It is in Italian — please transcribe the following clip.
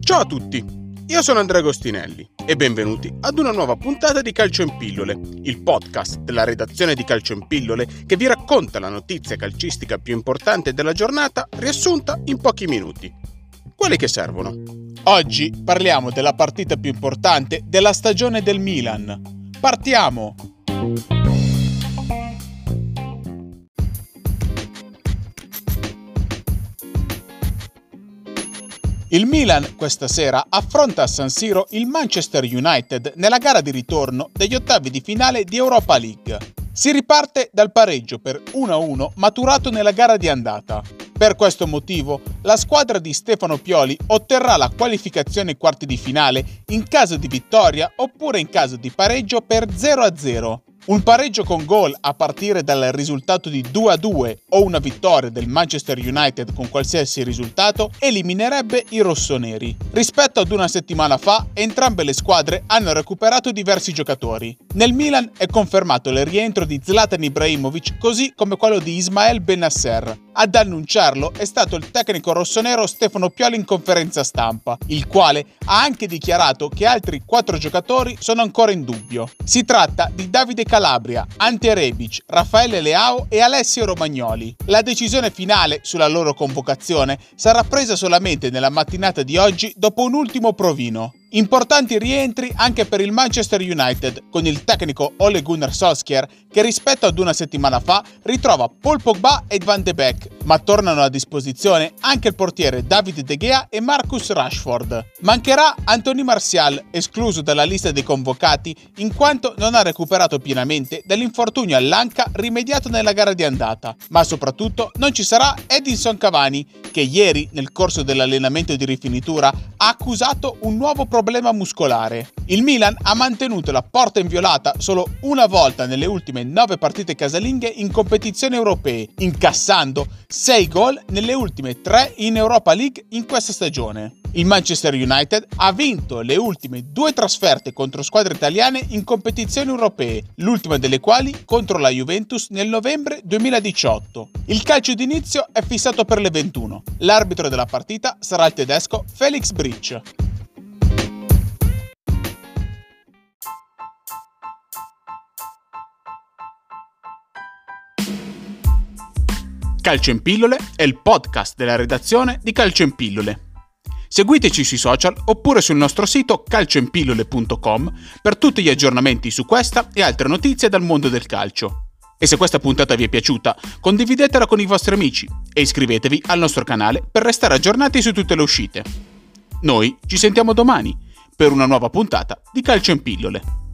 Ciao a tutti, io sono Andrea Agostinelli e benvenuti ad una nuova puntata di Calcio in Pillole, il podcast della redazione di Calcio in Pillole che vi racconta la notizia calcistica più importante della giornata riassunta in pochi minuti. Quelli che servono. Oggi parliamo della partita più importante della stagione del Milan. Partiamo! Il Milan questa sera affronta a San Siro il Manchester United nella gara di ritorno degli ottavi di finale di Europa League. Si riparte dal pareggio per 1-1 maturato nella gara di andata. Per questo motivo, la squadra di Stefano Pioli otterrà la qualificazione quarti di finale in caso di vittoria oppure in caso di pareggio per 0-0. Un pareggio con gol a partire dal risultato di 2-2 o una vittoria del Manchester United con qualsiasi risultato eliminerebbe i rossoneri. Rispetto ad una settimana fa, entrambe le squadre hanno recuperato diversi giocatori. Nel Milan è confermato il rientro di Zlatan Ibrahimovic così come quello di Ismael Benasser. Ad annunciarlo è stato il tecnico rossonero Stefano Pioli in conferenza stampa, il quale ha anche dichiarato che altri quattro giocatori sono ancora in dubbio. Si tratta di Davide Calabria Calabria, Ante Rebic, Raffaele Leao e Alessio Romagnoli. La decisione finale sulla loro convocazione sarà presa solamente nella mattinata di oggi dopo un ultimo provino. Importanti rientri anche per il Manchester United, con il tecnico Ole Gunnar Solskjaer che rispetto ad una settimana fa ritrova Paul Pogba e Van de Beek, ma tornano a disposizione anche il portiere David De Gea e Marcus Rashford. Mancherà Anthony Martial, escluso dalla lista dei convocati in quanto non ha recuperato pienamente dall'infortunio all'anca rimediato nella gara di andata, ma soprattutto non ci sarà Edinson Cavani, che ieri nel corso dell'allenamento di rifinitura ha accusato un nuovo problema muscolare. Il Milan ha mantenuto la porta inviolata solo una volta nelle ultime nove partite casalinghe in competizioni europee, incassando 6 gol nelle ultime 3 in Europa League in questa stagione. Il Manchester United ha vinto le ultime due trasferte contro squadre italiane in competizioni europee, l'ultima delle quali contro la Juventus nel novembre 2018. Il calcio d'inizio è fissato per le 21. L'arbitro della partita sarà il tedesco Felix Bridge. Calcio in Pillole è il podcast della redazione di Calcio in Pillole. Seguiteci sui social oppure sul nostro sito calcioinpillole.com per tutti gli aggiornamenti su questa e altre notizie dal mondo del calcio. E se questa puntata vi è piaciuta, condividetela con i vostri amici e iscrivetevi al nostro canale per restare aggiornati su tutte le uscite. Noi ci sentiamo domani per una nuova puntata di Calcio in Pillole.